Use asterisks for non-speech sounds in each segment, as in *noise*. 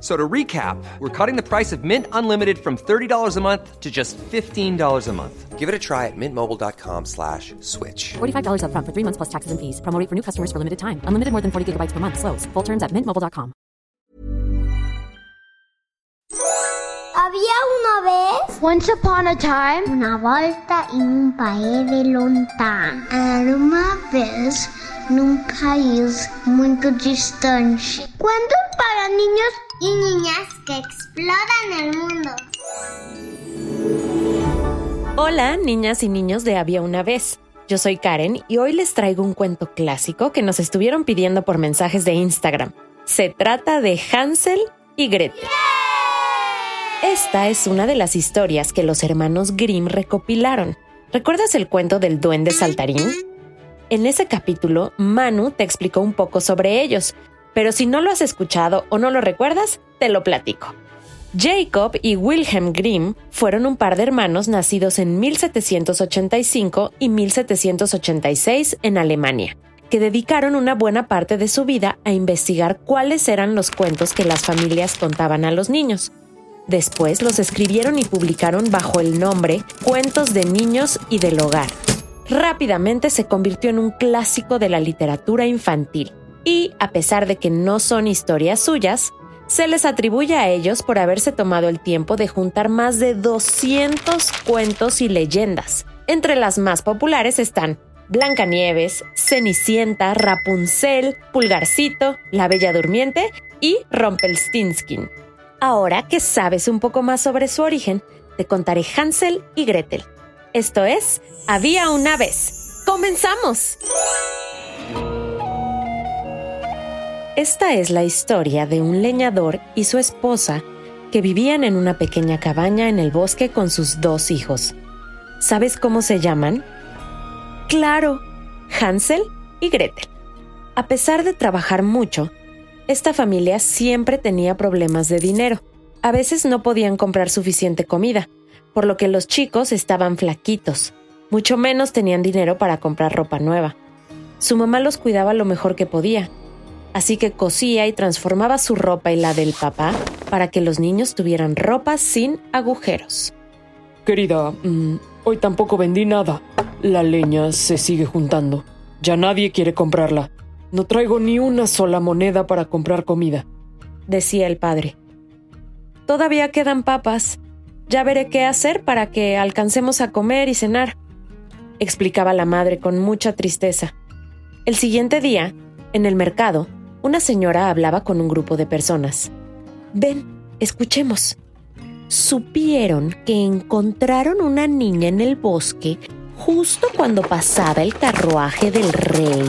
So to recap, we're cutting the price of Mint Unlimited from $30 a month to just $15 a month. Give it a try at mintmobile.com slash switch. $45 upfront for three months plus taxes and fees. Promo for new customers for limited time. Unlimited more than 40 gigabytes per month. Slows. Full terms at mintmobile.com. Había una vez, Once upon a time, una volta en un país lontano. Era uma vez num país muito distante. Cuentos para niños y niñas que exploran el mundo. Hola, niñas y niños de Había una vez. Yo soy Karen y hoy les traigo un cuento clásico que nos estuvieron pidiendo por mensajes de Instagram. Se trata de Hansel y Gretel. Esta es una de las historias que los hermanos Grimm recopilaron. ¿Recuerdas el cuento del duende saltarín? En ese capítulo, Manu te explicó un poco sobre ellos, pero si no lo has escuchado o no lo recuerdas, te lo platico. Jacob y Wilhelm Grimm fueron un par de hermanos nacidos en 1785 y 1786 en Alemania, que dedicaron una buena parte de su vida a investigar cuáles eran los cuentos que las familias contaban a los niños. Después los escribieron y publicaron bajo el nombre Cuentos de Niños y del Hogar. Rápidamente se convirtió en un clásico de la literatura infantil y, a pesar de que no son historias suyas, se les atribuye a ellos por haberse tomado el tiempo de juntar más de 200 cuentos y leyendas. Entre las más populares están Blancanieves, Cenicienta, Rapunzel, Pulgarcito, La Bella Durmiente y Rumpelstiltskin. Ahora que sabes un poco más sobre su origen, te contaré Hansel y Gretel. Esto es Había una vez. ¡Comenzamos! Esta es la historia de un leñador y su esposa que vivían en una pequeña cabaña en el bosque con sus dos hijos. ¿Sabes cómo se llaman? Claro, Hansel y Gretel. A pesar de trabajar mucho, esta familia siempre tenía problemas de dinero. A veces no podían comprar suficiente comida, por lo que los chicos estaban flaquitos. Mucho menos tenían dinero para comprar ropa nueva. Su mamá los cuidaba lo mejor que podía, así que cosía y transformaba su ropa y la del papá para que los niños tuvieran ropa sin agujeros. Querida, mm, hoy tampoco vendí nada. La leña se sigue juntando. Ya nadie quiere comprarla. No traigo ni una sola moneda para comprar comida. decía el padre. Todavía quedan papas. Ya veré qué hacer para que alcancemos a comer y cenar, explicaba la madre con mucha tristeza. El siguiente día, en el mercado, una señora hablaba con un grupo de personas. Ven, escuchemos. Supieron que encontraron una niña en el bosque justo cuando pasaba el carruaje del rey.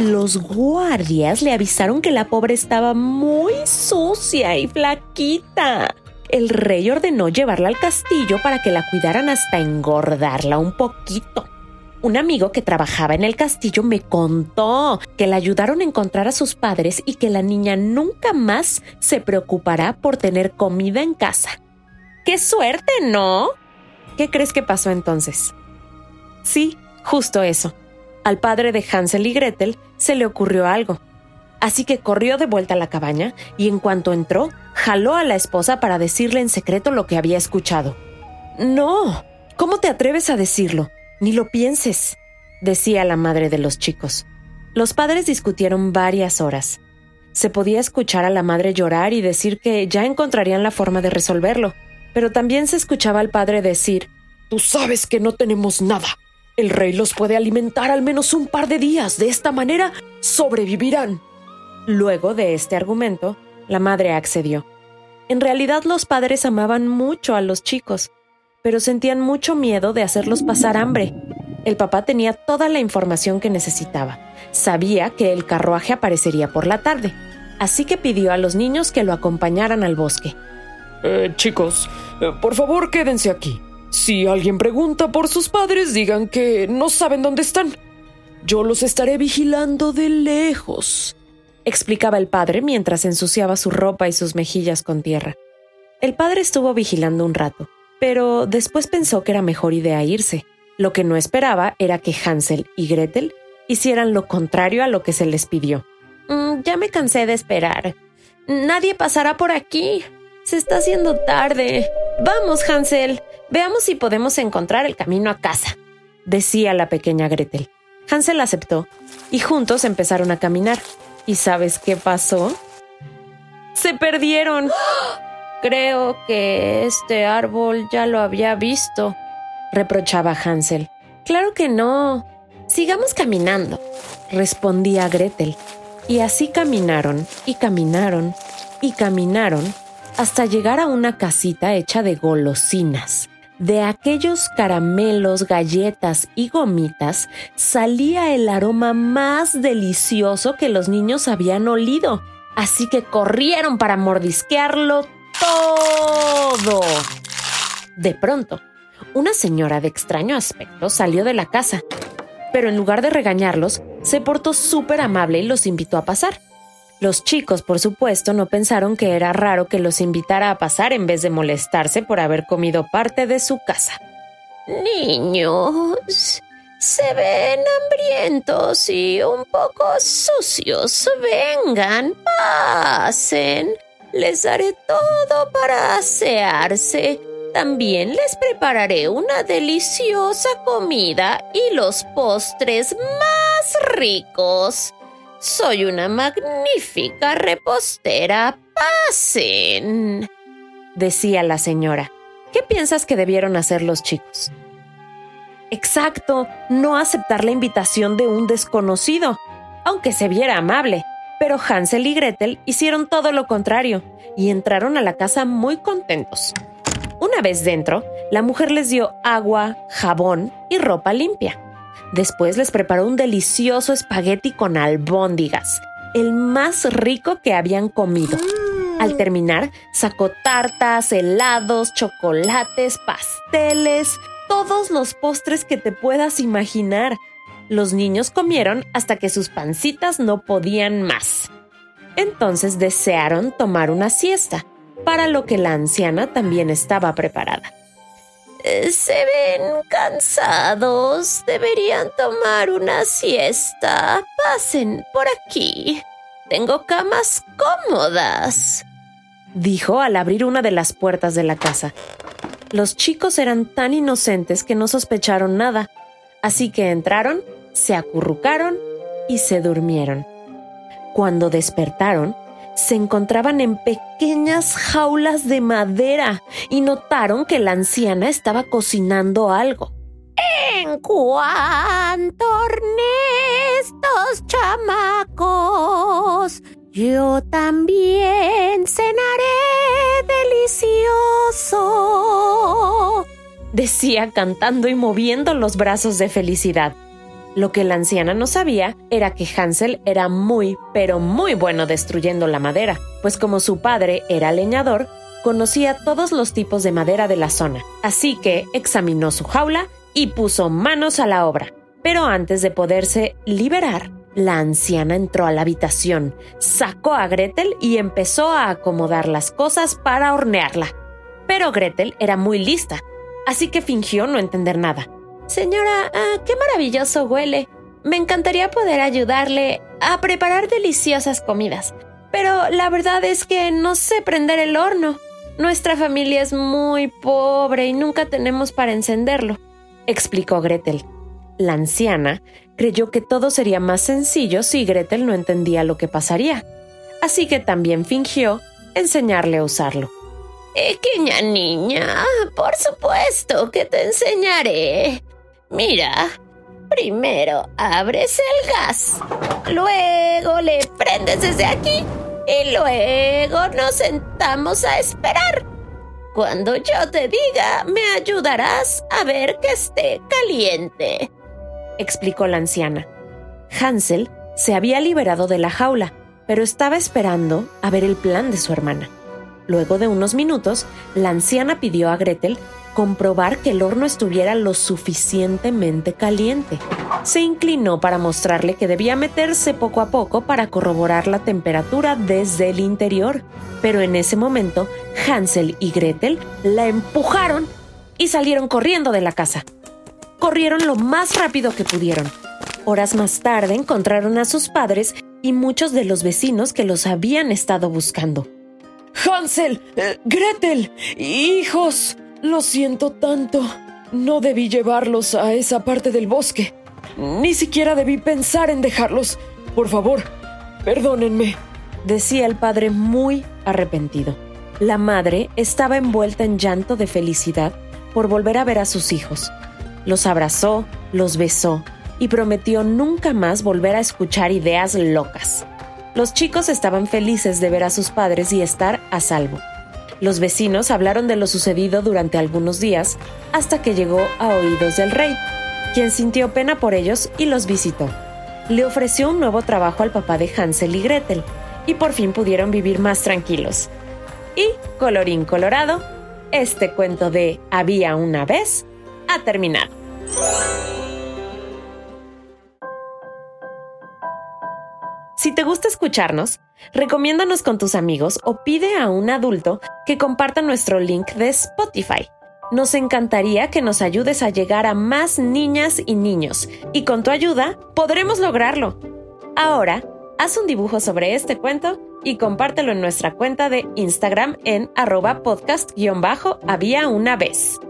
Los guardias le avisaron que la pobre estaba muy sucia y flaquita. El rey ordenó llevarla al castillo para que la cuidaran hasta engordarla un poquito. Un amigo que trabajaba en el castillo me contó que la ayudaron a encontrar a sus padres y que la niña nunca más se preocupará por tener comida en casa. ¡Qué suerte, ¿no? ¿Qué crees que pasó entonces? Sí, justo eso. Al padre de Hansel y Gretel se le ocurrió algo. Así que corrió de vuelta a la cabaña y en cuanto entró, jaló a la esposa para decirle en secreto lo que había escuchado. No, ¿cómo te atreves a decirlo? Ni lo pienses, decía la madre de los chicos. Los padres discutieron varias horas. Se podía escuchar a la madre llorar y decir que ya encontrarían la forma de resolverlo, pero también se escuchaba al padre decir, Tú sabes que no tenemos nada. El rey los puede alimentar al menos un par de días. De esta manera sobrevivirán. Luego de este argumento, la madre accedió. En realidad los padres amaban mucho a los chicos, pero sentían mucho miedo de hacerlos pasar hambre. El papá tenía toda la información que necesitaba. Sabía que el carruaje aparecería por la tarde, así que pidió a los niños que lo acompañaran al bosque. Eh, chicos, eh, por favor quédense aquí. Si alguien pregunta por sus padres, digan que no saben dónde están. Yo los estaré vigilando de lejos, explicaba el padre mientras ensuciaba su ropa y sus mejillas con tierra. El padre estuvo vigilando un rato, pero después pensó que era mejor idea irse. Lo que no esperaba era que Hansel y Gretel hicieran lo contrario a lo que se les pidió. Mm, ya me cansé de esperar. Nadie pasará por aquí. Se está haciendo tarde. Vamos, Hansel. Veamos si podemos encontrar el camino a casa, decía la pequeña Gretel. Hansel aceptó y juntos empezaron a caminar. ¿Y sabes qué pasó? Se perdieron. *gasps* *gasps* Creo que este árbol ya lo había visto, reprochaba Hansel. Claro que no. Sigamos caminando, respondía Gretel. Y así caminaron y caminaron y caminaron hasta llegar a una casita hecha de golosinas. De aquellos caramelos, galletas y gomitas salía el aroma más delicioso que los niños habían olido, así que corrieron para mordisquearlo todo. De pronto, una señora de extraño aspecto salió de la casa, pero en lugar de regañarlos, se portó súper amable y los invitó a pasar. Los chicos, por supuesto, no pensaron que era raro que los invitara a pasar en vez de molestarse por haber comido parte de su casa. Niños, se ven hambrientos y un poco sucios. Vengan, pasen. Les haré todo para asearse. También les prepararé una deliciosa comida y los postres más ricos. Soy una magnífica repostera. Pasen. decía la señora. ¿Qué piensas que debieron hacer los chicos? Exacto, no aceptar la invitación de un desconocido, aunque se viera amable. Pero Hansel y Gretel hicieron todo lo contrario y entraron a la casa muy contentos. Una vez dentro, la mujer les dio agua, jabón y ropa limpia. Después les preparó un delicioso espagueti con albóndigas, el más rico que habían comido. Al terminar, sacó tartas, helados, chocolates, pasteles, todos los postres que te puedas imaginar. Los niños comieron hasta que sus pancitas no podían más. Entonces desearon tomar una siesta, para lo que la anciana también estaba preparada. Eh, se ven cansados. Deberían tomar una siesta. Pasen por aquí. Tengo camas cómodas, dijo al abrir una de las puertas de la casa. Los chicos eran tan inocentes que no sospecharon nada, así que entraron, se acurrucaron y se durmieron. Cuando despertaron, se encontraban en pequeñas jaulas de madera y notaron que la anciana estaba cocinando algo. En cuanto estos chamacos, yo también cenaré delicioso, decía cantando y moviendo los brazos de felicidad. Lo que la anciana no sabía era que Hansel era muy, pero muy bueno destruyendo la madera, pues como su padre era leñador, conocía todos los tipos de madera de la zona, así que examinó su jaula y puso manos a la obra. Pero antes de poderse liberar, la anciana entró a la habitación, sacó a Gretel y empezó a acomodar las cosas para hornearla. Pero Gretel era muy lista, así que fingió no entender nada. Señora, ah, qué maravilloso huele. Me encantaría poder ayudarle a preparar deliciosas comidas. Pero la verdad es que no sé prender el horno. Nuestra familia es muy pobre y nunca tenemos para encenderlo, explicó Gretel. La anciana creyó que todo sería más sencillo si Gretel no entendía lo que pasaría, así que también fingió enseñarle a usarlo. Pequeña niña, por supuesto que te enseñaré. Mira, primero abres el gas, luego le prendes desde aquí y luego nos sentamos a esperar. Cuando yo te diga, me ayudarás a ver que esté caliente, explicó la anciana. Hansel se había liberado de la jaula, pero estaba esperando a ver el plan de su hermana. Luego de unos minutos, la anciana pidió a Gretel comprobar que el horno estuviera lo suficientemente caliente. Se inclinó para mostrarle que debía meterse poco a poco para corroborar la temperatura desde el interior, pero en ese momento Hansel y Gretel la empujaron y salieron corriendo de la casa. Corrieron lo más rápido que pudieron. Horas más tarde encontraron a sus padres y muchos de los vecinos que los habían estado buscando. Hansel, eh, Gretel, hijos, lo siento tanto. No debí llevarlos a esa parte del bosque. Ni siquiera debí pensar en dejarlos. Por favor, perdónenme, decía el padre muy arrepentido. La madre estaba envuelta en llanto de felicidad por volver a ver a sus hijos. Los abrazó, los besó y prometió nunca más volver a escuchar ideas locas. Los chicos estaban felices de ver a sus padres y estar a salvo. Los vecinos hablaron de lo sucedido durante algunos días hasta que llegó a oídos del rey, quien sintió pena por ellos y los visitó. Le ofreció un nuevo trabajo al papá de Hansel y Gretel, y por fin pudieron vivir más tranquilos. Y, colorín colorado, este cuento de Había una vez ha terminado. Si te gusta escucharnos, recomiéndanos con tus amigos o pide a un adulto que comparta nuestro link de Spotify. Nos encantaría que nos ayudes a llegar a más niñas y niños, y con tu ayuda podremos lograrlo. Ahora, haz un dibujo sobre este cuento y compártelo en nuestra cuenta de Instagram en arroba podcast-había una vez.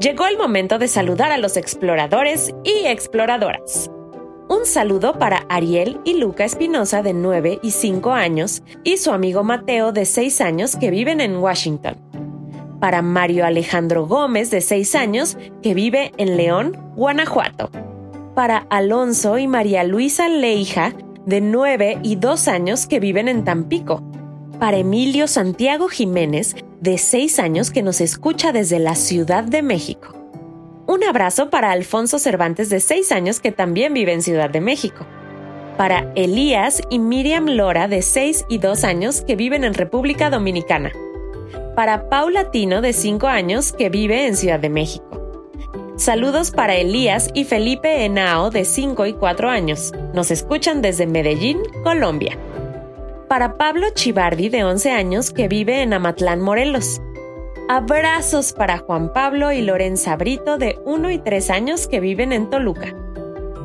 Llegó el momento de saludar a los exploradores y exploradoras. Un saludo para Ariel y Luca Espinosa de 9 y 5 años y su amigo Mateo de 6 años que viven en Washington. Para Mario Alejandro Gómez de 6 años que vive en León, Guanajuato. Para Alonso y María Luisa Leija de 9 y 2 años que viven en Tampico. Para Emilio Santiago Jiménez de 6 años que nos escucha desde la Ciudad de México. Un abrazo para Alfonso Cervantes de 6 años que también vive en Ciudad de México. Para Elías y Miriam Lora de 6 y 2 años que viven en República Dominicana. Para Paula Tino de 5 años que vive en Ciudad de México. Saludos para Elías y Felipe Henao de 5 y 4 años. Nos escuchan desde Medellín, Colombia. Para Pablo Chivardi de 11 años que vive en Amatlán, Morelos. Abrazos para Juan Pablo y Lorenza Brito de 1 y 3 años que viven en Toluca.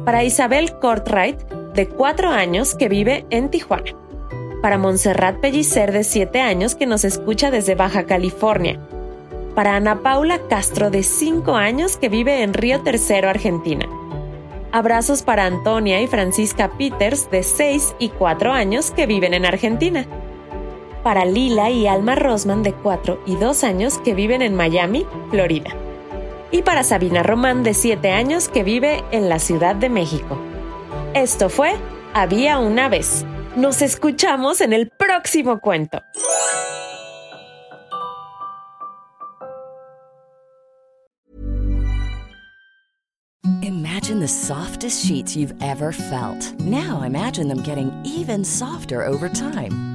Para Isabel Cortright de 4 años que vive en Tijuana. Para Montserrat Pellicer de 7 años que nos escucha desde Baja California. Para Ana Paula Castro de 5 años que vive en Río Tercero, Argentina. Abrazos para Antonia y Francisca Peters de 6 y 4 años que viven en Argentina para Lila y Alma Rosman de 4 y 2 años que viven en Miami, Florida. Y para Sabina Román de 7 años que vive en la Ciudad de México. Esto fue Había una vez. Nos escuchamos en el próximo cuento. Imagine the softest sheets you've ever felt. Now imagine them getting even softer over time.